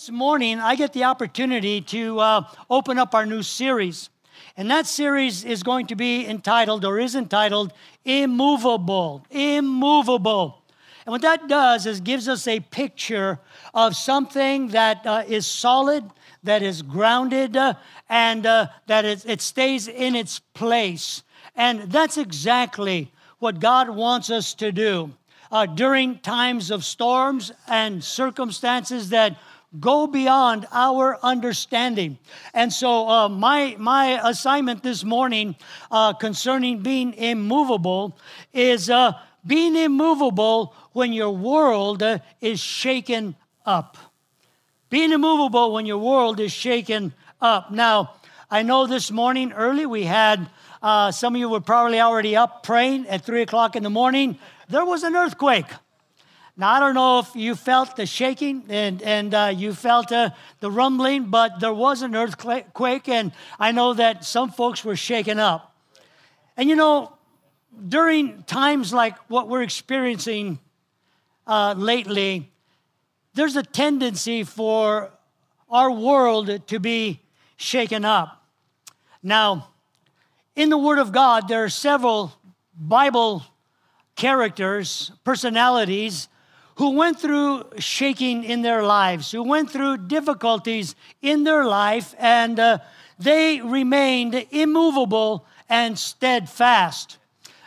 This morning, I get the opportunity to uh, open up our new series. And that series is going to be entitled, or is entitled, Immovable. Immovable. And what that does is gives us a picture of something that uh, is solid, that is grounded, uh, and uh, that it, it stays in its place. And that's exactly what God wants us to do. Uh, during times of storms and circumstances that go beyond our understanding. And so, uh, my, my assignment this morning uh, concerning being immovable is uh, being immovable when your world is shaken up. Being immovable when your world is shaken up. Now, I know this morning early we had, uh, some of you were probably already up praying at 3 o'clock in the morning. There was an earthquake. Now, I don't know if you felt the shaking and, and uh, you felt uh, the rumbling, but there was an earthquake, and I know that some folks were shaken up. And you know, during times like what we're experiencing uh, lately, there's a tendency for our world to be shaken up. Now, in the Word of God, there are several Bible characters, personalities who went through shaking in their lives, who went through difficulties in their life, and uh, they remained immovable and steadfast.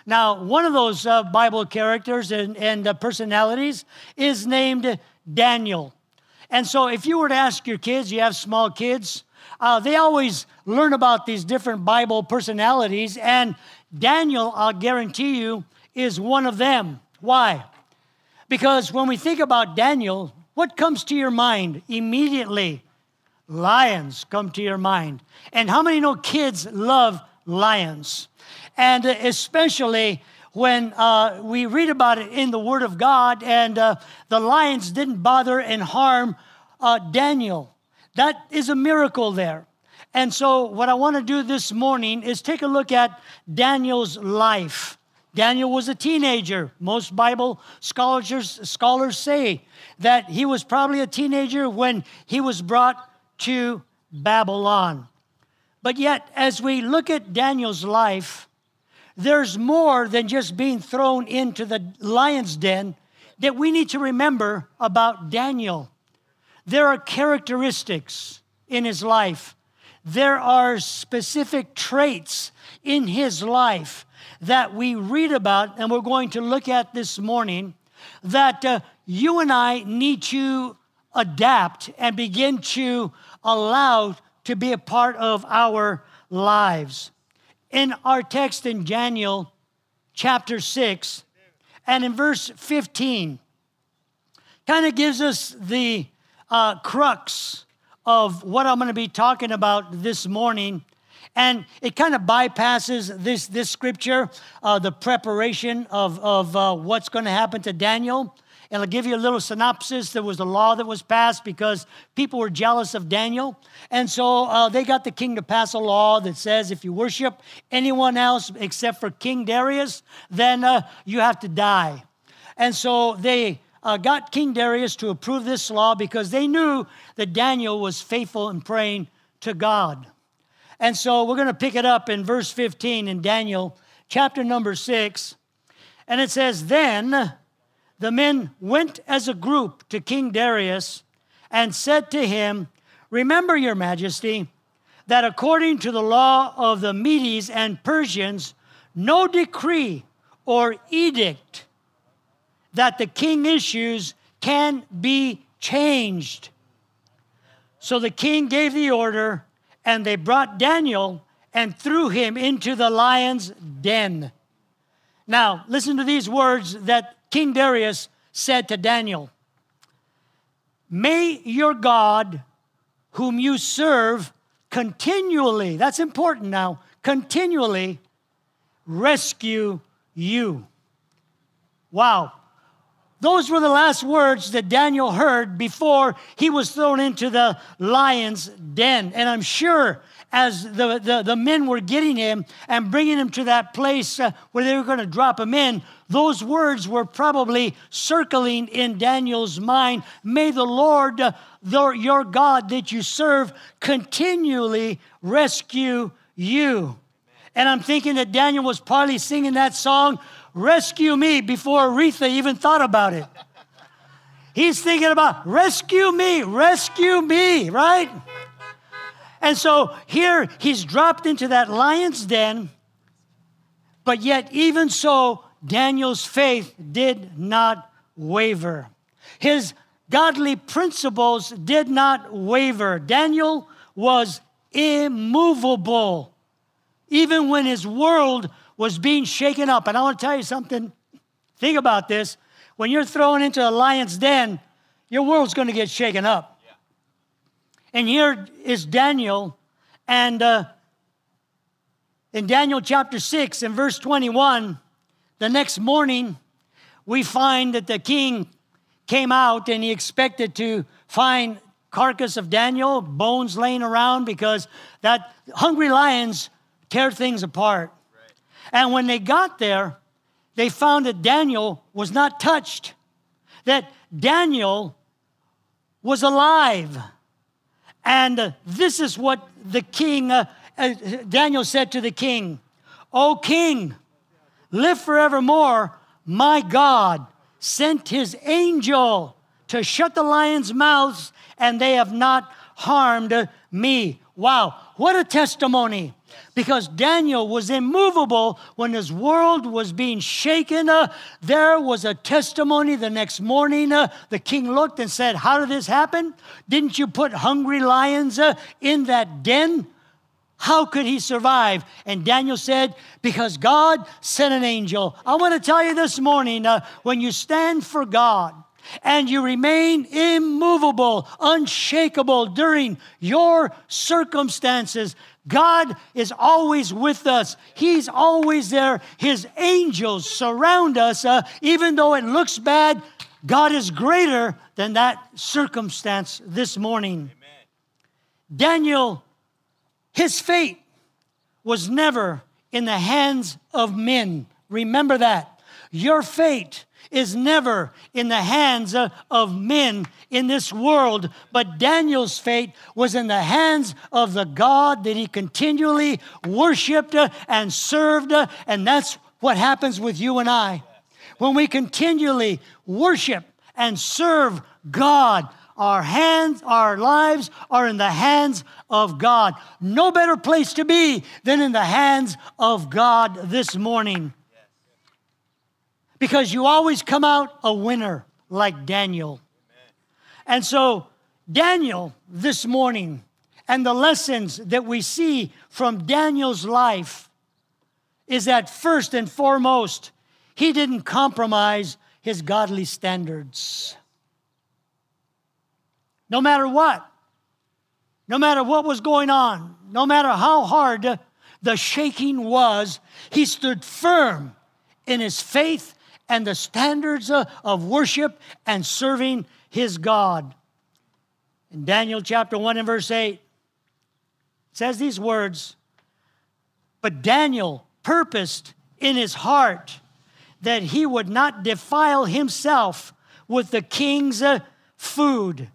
Now, one of those uh, Bible characters and, and uh, personalities is named Daniel. And so, if you were to ask your kids, you have small kids, uh, they always learn about these different Bible personalities, and Daniel, I'll guarantee you, is one of them. Why? Because when we think about Daniel, what comes to your mind immediately? Lions come to your mind. And how many know kids love lions? And especially when uh, we read about it in the Word of God, and uh, the lions didn't bother and harm uh, Daniel. That is a miracle there. And so, what I want to do this morning is take a look at Daniel's life. Daniel was a teenager. Most Bible scholars, scholars say that he was probably a teenager when he was brought to Babylon. But yet, as we look at Daniel's life, there's more than just being thrown into the lion's den that we need to remember about Daniel. There are characteristics in his life, there are specific traits in his life that we read about and we're going to look at this morning that uh, you and I need to adapt and begin to allow to be a part of our lives. In our text in Daniel chapter 6 and in verse 15, kind of gives us the uh, crux of what I'm going to be talking about this morning and it kind of bypasses this, this scripture, uh, the preparation of, of uh, what's going to happen to Daniel. And I'll give you a little synopsis. There was a law that was passed because people were jealous of Daniel. And so uh, they got the king to pass a law that says if you worship anyone else except for King Darius, then uh, you have to die. And so they uh, got King Darius to approve this law because they knew that Daniel was faithful in praying to God. And so we're going to pick it up in verse 15 in Daniel chapter number 6. And it says, Then the men went as a group to King Darius and said to him, Remember, your majesty, that according to the law of the Medes and Persians, no decree or edict that the king issues can be changed. So the king gave the order and they brought Daniel and threw him into the lion's den. Now, listen to these words that King Darius said to Daniel May your God, whom you serve continually, that's important now, continually rescue you. Wow. Those were the last words that Daniel heard before he was thrown into the lion's den. And I'm sure as the, the, the, men were getting him and bringing him to that place uh, where they were going to drop him in, those words were probably circling in Daniel's mind. May the Lord, uh, the, your God that you serve, continually rescue you. And I'm thinking that Daniel was probably singing that song, Rescue Me, before Aretha even thought about it. He's thinking about, Rescue me, rescue me, right? And so here he's dropped into that lion's den, but yet, even so, Daniel's faith did not waver. His godly principles did not waver. Daniel was immovable, even when his world was being shaken up. And I want to tell you something. Think about this. When you're thrown into a lion's den, your world's going to get shaken up. And here is Daniel, and uh, in Daniel chapter 6 and verse 21, the next morning, we find that the king came out and he expected to find carcass of Daniel, bones laying around because that hungry lions tear things apart. And when they got there, they found that Daniel was not touched, that Daniel was alive. And uh, this is what the king, uh, uh, Daniel said to the king, O king, live forevermore. My God sent his angel to shut the lions' mouths, and they have not harmed me. Wow, what a testimony! because Daniel was immovable when his world was being shaken. Uh, there was a testimony the next morning. Uh, the king looked and said, How did this happen? Didn't you put hungry lions uh, in that den? How could he survive? And Daniel said, Because God sent an angel. I want to tell you this morning uh, when you stand for God, and you remain immovable, unshakable during your circumstances, God is always with us. He's always there. His angels surround us. Uh, even though it looks bad, God is greater than that circumstance this morning. Amen. Daniel, his fate was never in the hands of men. Remember that. Your fate is never in the hands of men in this world, but Daniel's fate was in the hands of the God that he continually worshiped uh, and served, uh, and that's what happens with you and I. When we continually worship and serve God, our hands, our lives are in the hands of God. No better place to be than in the hands of God this morning because you always come out a winner like Daniel. And so, Daniel this morning and the lessons that we see from Daniel's life is that first and foremost, he didn't compromise his godly standards. No matter what, no matter what was going on, no matter how hard the shaking was, he stood firm in his faith and the standards of worship and serving his God. In Daniel chapter 1 and verse 8, it says these words But Daniel purposed in his heart that he would not defile himself with the king's uh, food,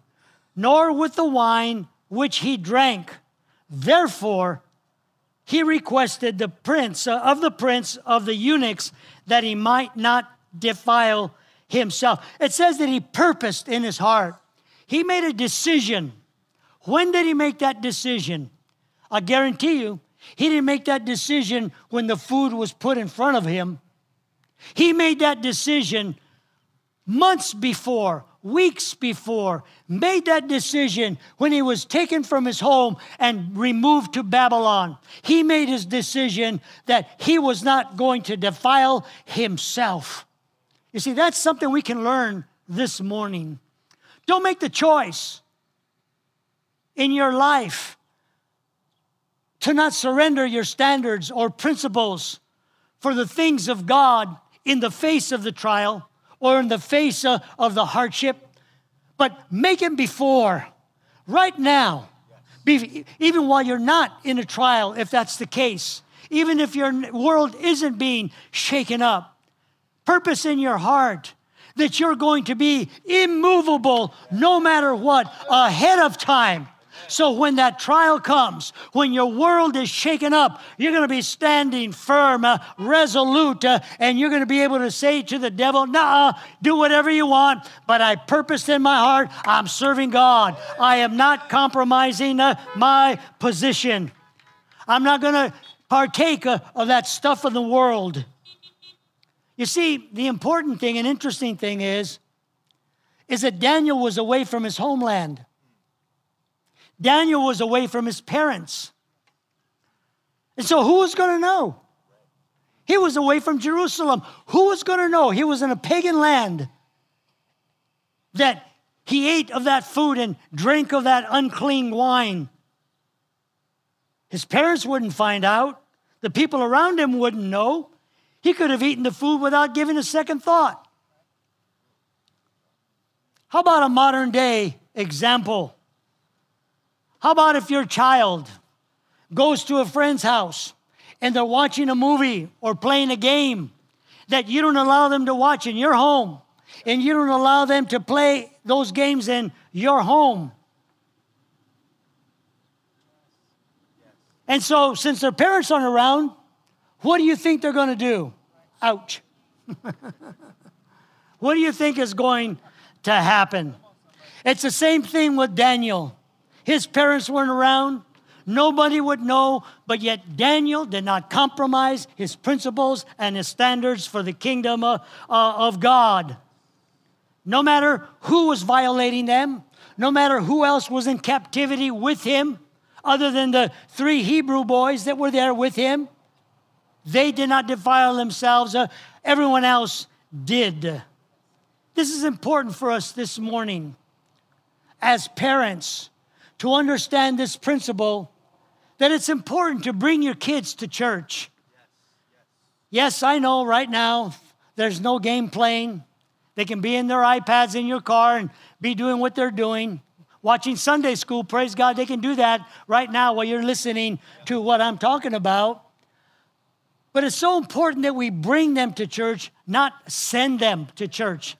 nor with the wine which he drank. Therefore, he requested the prince uh, of the prince of the eunuchs that he might not defile himself. It says that he purposed in his heart. He made a decision. When did he make that decision? I guarantee you, he didn't make that decision when the food was put in front of him. He made that decision months before, weeks before, made that decision when he was taken from his home and removed to Babylon. He made his decision that he was not going to defile himself. You see, that's something we can learn this morning. Don't make the choice in your life to not surrender your standards or principles for the things of God in the face of the trial or in the face of, the hardship, but make it before, right now even while you're not in a trial, if that's the case, even if your world isn't being shaken up, purpose in your heart that you're going to be immovable no matter what ahead of time. So when that trial comes, when your world is shaken up, you're going to be standing firm, uh, resolute, uh, and you're going to be able to say to the devil, Nah, do whatever you want, but I purposed in my heart, I'm serving God. I am not compromising uh, my position. I'm not going to partake uh, of that stuff of the world. You see, the important thing and interesting thing is, is that Daniel was away from his homeland. Daniel was away from his parents. And so, who was going to know? He was away from Jerusalem. Who was going to know? He was in a pagan land that he ate of that food and drank of that unclean wine. His parents wouldn't find out, the people around him wouldn't know. He could have eaten the food without giving a second thought. How about a modern day example? How about if your child goes to a friend's house and they're watching a movie or playing a game that you don't allow them to watch in your home and you don't allow them to play those games in your home? And so, since their parents aren't around, what do you think they're going to do? Ouch. what do you think is going to happen? It's the same thing with Daniel. His parents weren't around. Nobody would know, but yet Daniel did not compromise his principles and his standards for the kingdom of, uh, of God. No matter who was violating them, no matter who else was in captivity with him, other than the three Hebrew boys that were there with him, they did not defile themselves. Uh, everyone else did. This is important for us this morning as parents to understand this principle that it's important to bring your kids to church. Yes, I know right now there's no game playing. They can be in their iPads in your car and be doing what they're doing. Watching Sunday school, praise God, they can do that right now while you're listening to what I'm talking about. But it's so important that we bring them to church, not send them to church.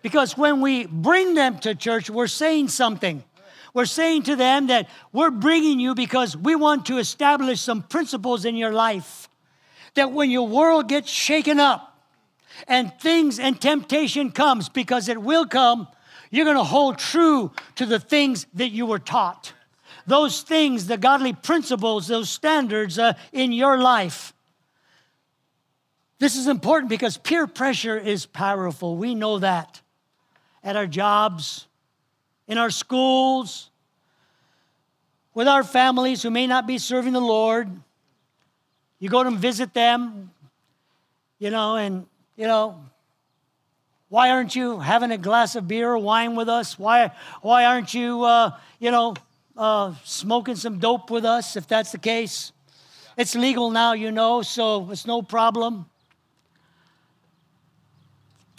Because when we bring them to church, we're saying something. We're saying to them that we're bringing you because we want to establish some principles in your life. That when your world gets shaken up and things and temptation comes, because it will come, you're going to hold true to the things that you were taught. Those things, the godly principles, those standards uh, in your life. This is important because peer pressure is powerful. We know that at our jobs, in our schools, with our families who may not be serving the Lord. You go to visit them, you know, and, you know, why aren't you having a glass of beer or wine with us? Why, why aren't you, uh, you know, uh, smoking some dope with us if that's the case? It's legal now, you know, so it's no problem.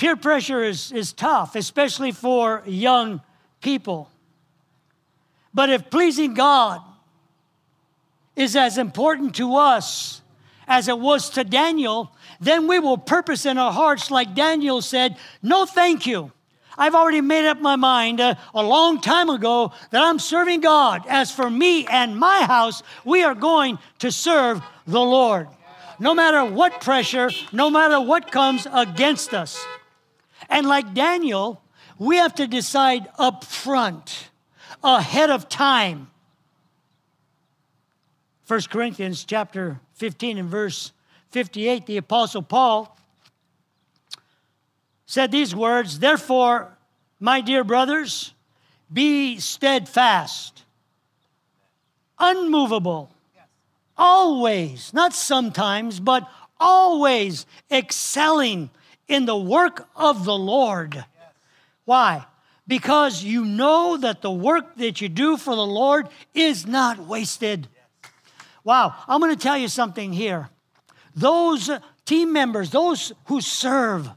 Peer pressure is, is tough, especially for young people. But if pleasing God is as important to us as it was to Daniel, then we will purpose in our hearts, like Daniel said, no, thank you. I've already made up my mind uh, a long time ago that I'm serving God. As for me and my house, we are going to serve the Lord. No matter what pressure, no matter what comes against us. And like Daniel, we have to decide up front, ahead of time. 1 Corinthians chapter 15 and verse 58, the Apostle Paul said these words Therefore, my dear brothers, be steadfast, unmovable, always, not sometimes, but always excelling in the work of the Lord why? Because you know that the work that you do for the Lord is not wasted. Wow, I'm going to tell you something here. Those team members, those who serve,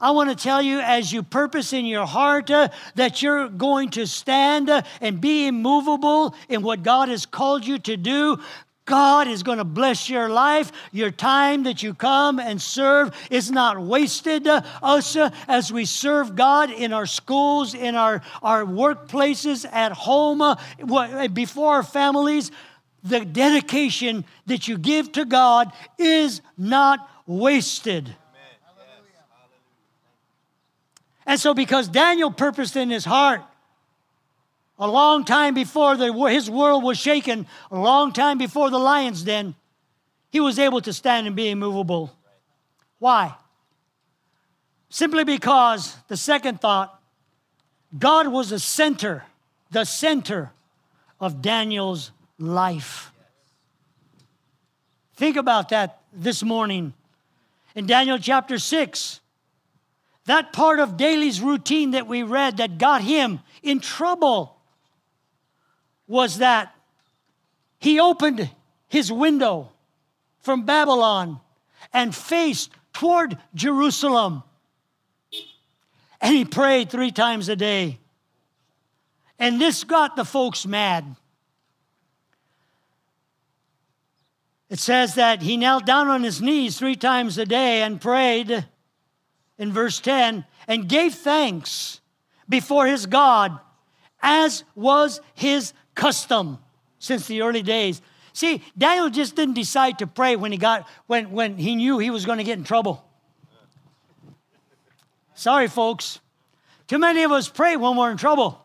I want to tell you, as you purpose in your heart uh, that you're going to stand uh, and be immovable in what God has called you to do, God is going to bless your life. Your time that you come and serve is not wasted. Uh, us, uh, as we serve God in our schools, in our, our workplaces, at home, uh, before our families, the dedication that you give to God is not wasted. And so, because Daniel purposed in his heart, a long time before the, his world was shaken, a long time before the lion's den, he was able to stand and be immovable. Why? Simply because the second thought, God was the center, the center of Daniel's life. Think about that this morning. In Daniel chapter 6, that part of Daniel's routine that we read that got him in trouble was that he opened his window from Babylon and faced toward Jerusalem. And he prayed three times a day. And this got the folks mad. It says that he knelt down on his knees three times a day and prayed in verse 10 and gave thanks before his God, as was his custom since the early days. See, Daniel just didn't decide to pray when he got when when he knew he was going to get in trouble. Sorry, folks. Too many of us pray when we're in trouble.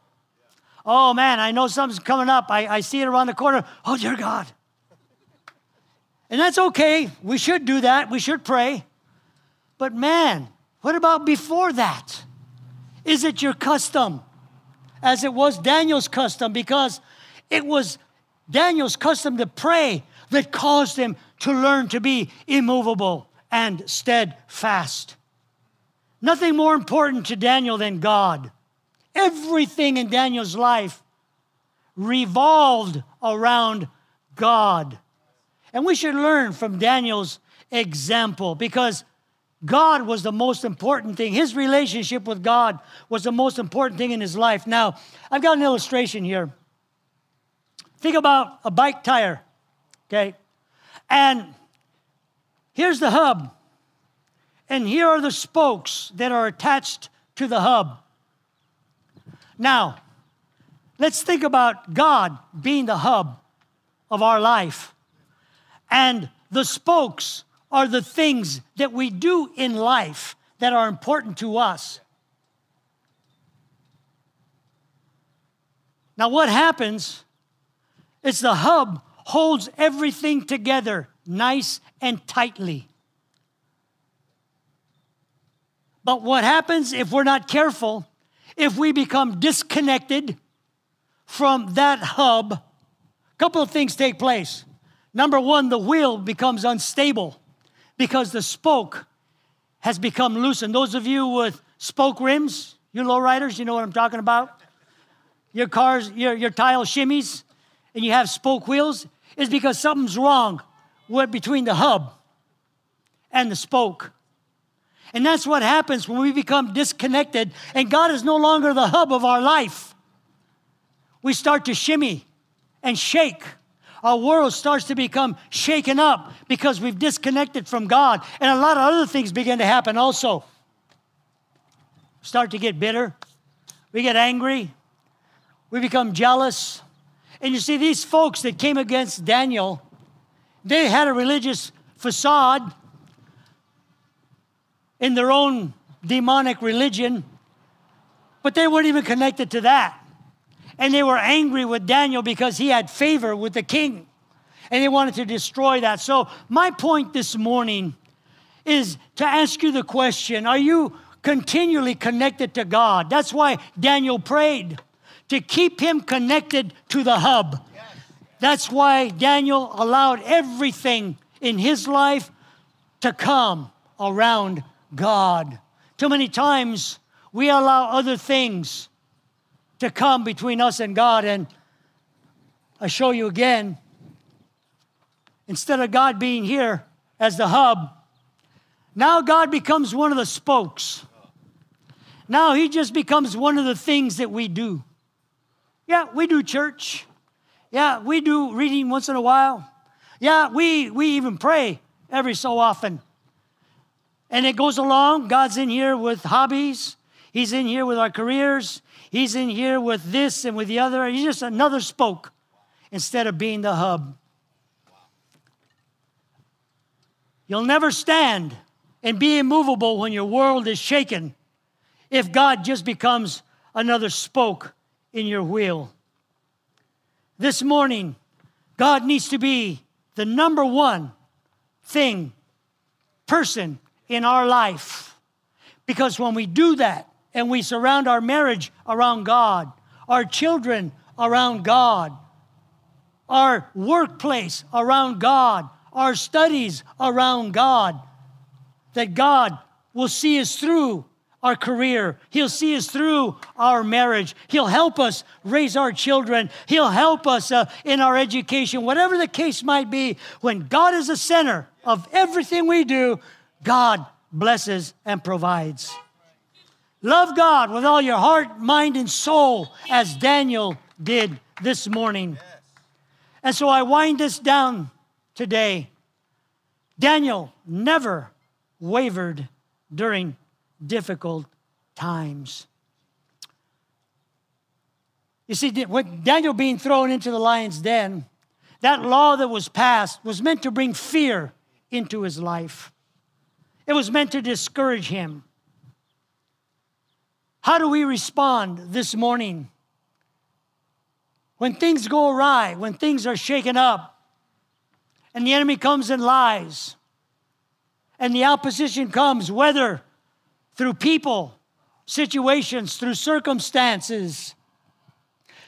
Oh man, I know something's coming up. I, I see it around the corner. Oh dear God. And that's okay. We should do that. We should pray. But man, what about before that? Is it your custom? As it was Daniel's custom, because it was Daniel's custom to pray that caused him to learn to be immovable and steadfast. Nothing more important to Daniel than God. Everything in Daniel's life revolved around God. And we should learn from Daniel's example because God was the most important thing. His relationship with God was the most important thing in his life. Now, I've got an illustration here. Think about a bike tire, okay? And here's the hub, and here are the spokes that are attached to the hub. Now, let's think about God being the hub of our life. And the spokes are the things that we do in life that are important to us. Now, what happens is the hub holds everything together nice and tightly. But what happens if we're not careful, if we become disconnected from that hub, a couple of things take place. Number one, the wheel becomes unstable because the spoke has become loosened. Those of you with spoke rims, you lowriders, you know what I'm talking about? Your cars, your, your tile shimmies, and you have spoke wheels, is because something's wrong with, between the hub and the spoke. And that's what happens when we become disconnected and God is no longer the hub of our life. We start to shimmy and shake our world starts to become shaken up because we've disconnected from God. And a lot of other things begin to happen also. Start to get bitter, we get angry, we become jealous. And you see, these folks that came against Daniel, they had a religious facade in their own demonic religion, but they weren't even connected to that and they were angry with Daniel because he had favor with the king and they wanted to destroy that. So, my point this morning is to ask you the question Are you continually connected to God? That's why Daniel prayed to keep him connected to the hub. That's why Daniel allowed everything in his life to come around God. Too many times we allow other things to come between us and God. And I show you again, instead of God being here as the hub, now God becomes one of the spokes. Now he just becomes one of the things that we do. Yeah, we do church. Yeah, we do reading once in a while. Yeah, we, we even pray every so often. And it goes along. God's in here with hobbies, He's in here with our careers, He's in here with this and with the other. He's just another spoke instead of being the hub. You'll never stand and be immovable when your world is shaken if God just becomes another spoke in your wheel. This morning, God needs to be the number one thing, person in our life. Because when we do that and we surround our marriage around God, our children around God, our workplace around God, our studies around God, that God will see us through our career. He'll see us through our marriage. He'll help us raise our children. He'll help us uh, in our education, whatever the case might be. When God is the center of everything we do, God blesses and provides. Love God with all your heart, mind, and soul, as Daniel did this morning. And so I wind this down today. Daniel never wavered during difficult times. You see, with Daniel being thrown into the lion's den, that law that was passed was meant to bring fear into his life. It was meant to discourage him. How do we respond this morning? When things go awry, when things are shaken up, and the enemy comes and lies, and the opposition comes, whether through people, situations, through circumstances?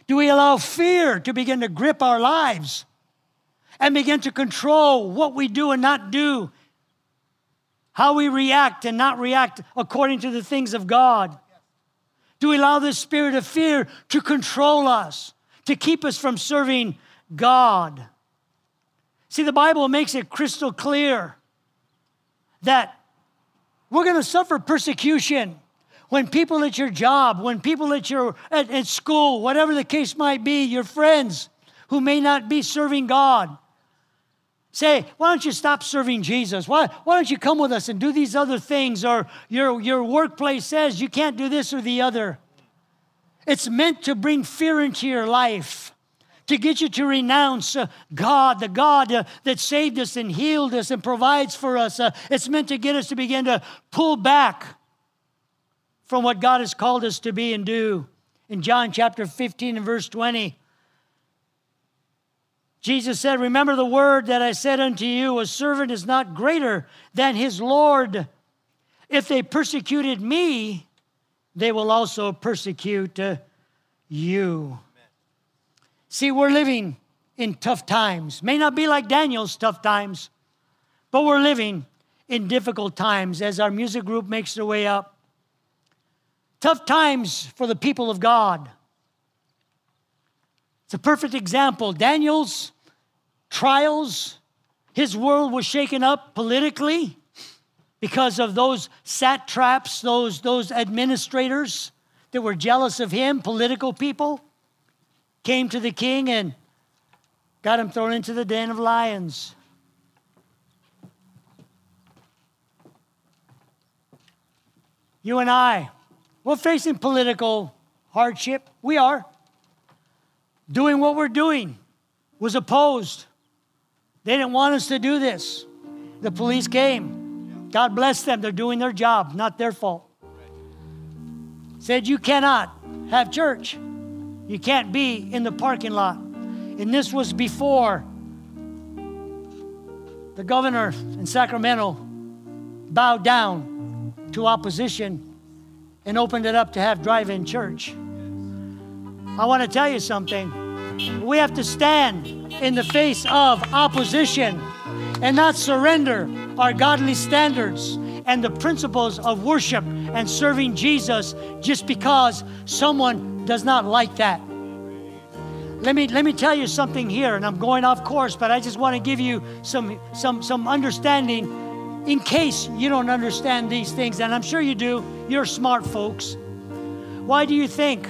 Do we allow fear to begin to grip our lives and begin to control what we do and not do? How we react and not react according to the things of God? Do we allow this spirit of fear to control us, to keep us from serving God? See, the Bible makes it crystal clear that we're going to suffer persecution when people at your job, when people at your at, at, school, whatever the case might be, your friends who may not be serving God. Say, why don't you stop serving Jesus? Why, why don't you come with us and do these other things? Or your, your workplace says you can't do this or the other. It's meant to bring fear into your life to get you to renounce uh, God, the God uh, that saved us and healed us and provides for us. Uh, it's meant to get us to begin to pull back from what God has called us to be and do. In John chapter 15 and verse 20, Jesus said, Remember the word that I said unto you, a servant is not greater than his Lord. If they persecuted me, they will also persecute uh, you. See, we're living in tough times. May not be like Daniel's tough times, but we're living in difficult times as our music group makes their way up. Tough times for the people of God. It's a perfect example. Daniel's trials, his world was shaken up politically because of those satraps, those, those administrators that were jealous of him, political people came to the king and got him thrown into the den of lions. You and I, we're facing political hardship. We are. Doing what we're doing was opposed. They didn't want us to do this. The police came. God bless them. They're doing their job, not their fault. Said, You cannot have church. You can't be in the parking lot. And this was before the governor in Sacramento bowed down to opposition and opened it up to have drive in church. I want to tell you something. We have to stand in the face of opposition and not surrender our godly standards and the principles of worship and serving Jesus just because someone does not like that. Let me, let me tell you something here, and I'm going off course, but I just want to give you some, some, some understanding in case you don't understand these things, and I'm sure you do. You're smart folks. Why do you think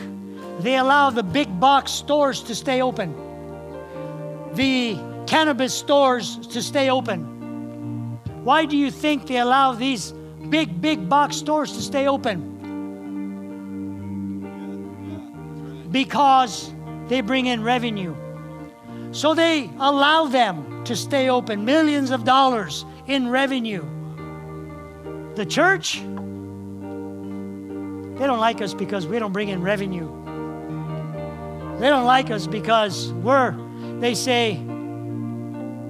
they allow the big box stores to stay open? The cannabis stores to stay open? Why do you think they allow these big, big box stores to stay open? Because they bring in revenue. So they allow them to stay open, millions of dollars in revenue. The church, they don't like us because we don't bring in revenue. They don't like us because we're, they say,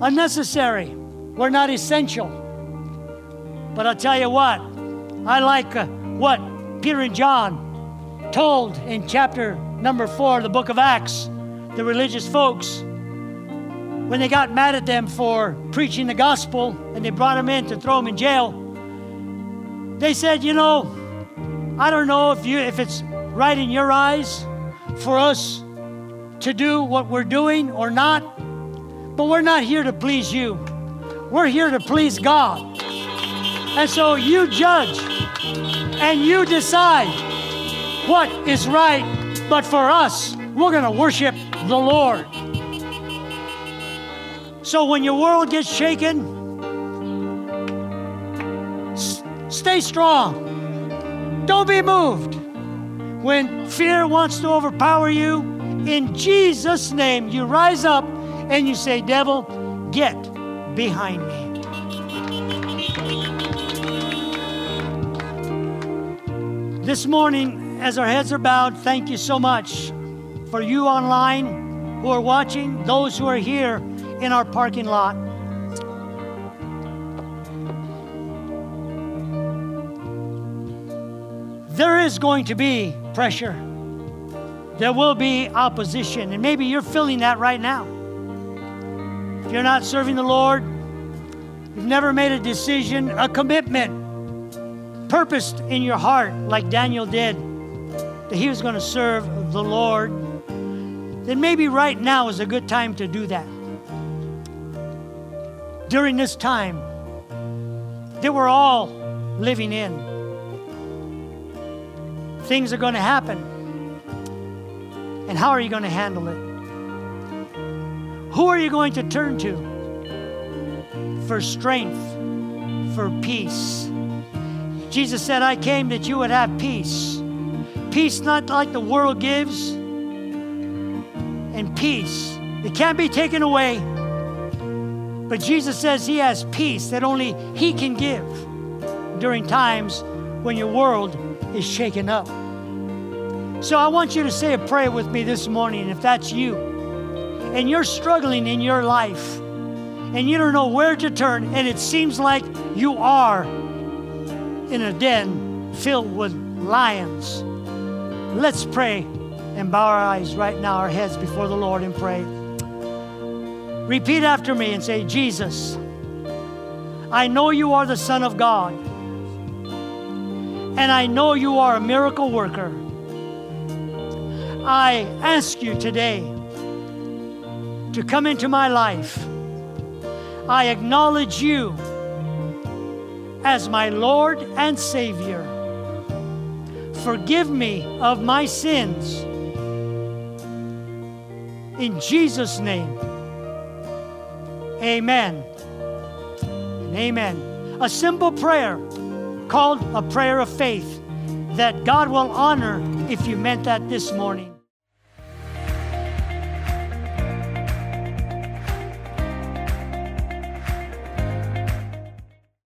unnecessary. We're not essential. But I'll tell you what, I like uh, what Peter and John told in chapter number four of the book of Acts, the religious folks, when they got mad at them for preaching the gospel and they brought him in to throw him in jail. They said, You know, I don't know if, you, if it's right in your eyes for us to do what we're doing or not, but we're not here to please you. We're here to please God. And so you judge and you decide what is right. But for us, we're going to worship the Lord. So when your world gets shaken, stay strong. Don't be moved. When fear wants to overpower you, in Jesus' name, you rise up and you say, Devil, get behind me. This morning, as our heads are bowed, thank you so much for you online who are watching, those who are here in our parking lot. there is going to be pressure. There will be opposition. And maybe you're feeling that right now. If you're not serving the Lord, you've never made a decision, a commitment, purposed in your heart, like Daniel did, that he was going to serve the Lord, then maybe right now is a good time to do that. During this time that we're all living in things are going to happen. And how are you going to handle it? Who are you going to turn to for strength, for peace? Jesus said, I came that you would have peace. Peace not like the world gives, and peace it can't be taken away. But Jesus says He has peace that only He can give during times when your world is shaken up. So I want you to say a prayer with me this morning if that's you and you're struggling in your life and you don't know where to turn and it seems like you are in a den filled with lions. Let's pray and bow our eyes right now, our heads before the Lord and pray. Repeat after me and say, Jesus, I know you are the Son of God, and I know you are a miracle worker. I ask you today to come into my life. I acknowledge you as my Lord and Savior. Forgive me of my sins. In Jesus' name, amen and amen. A simple prayer called a prayer of faith that God will honor if you meant that this morning.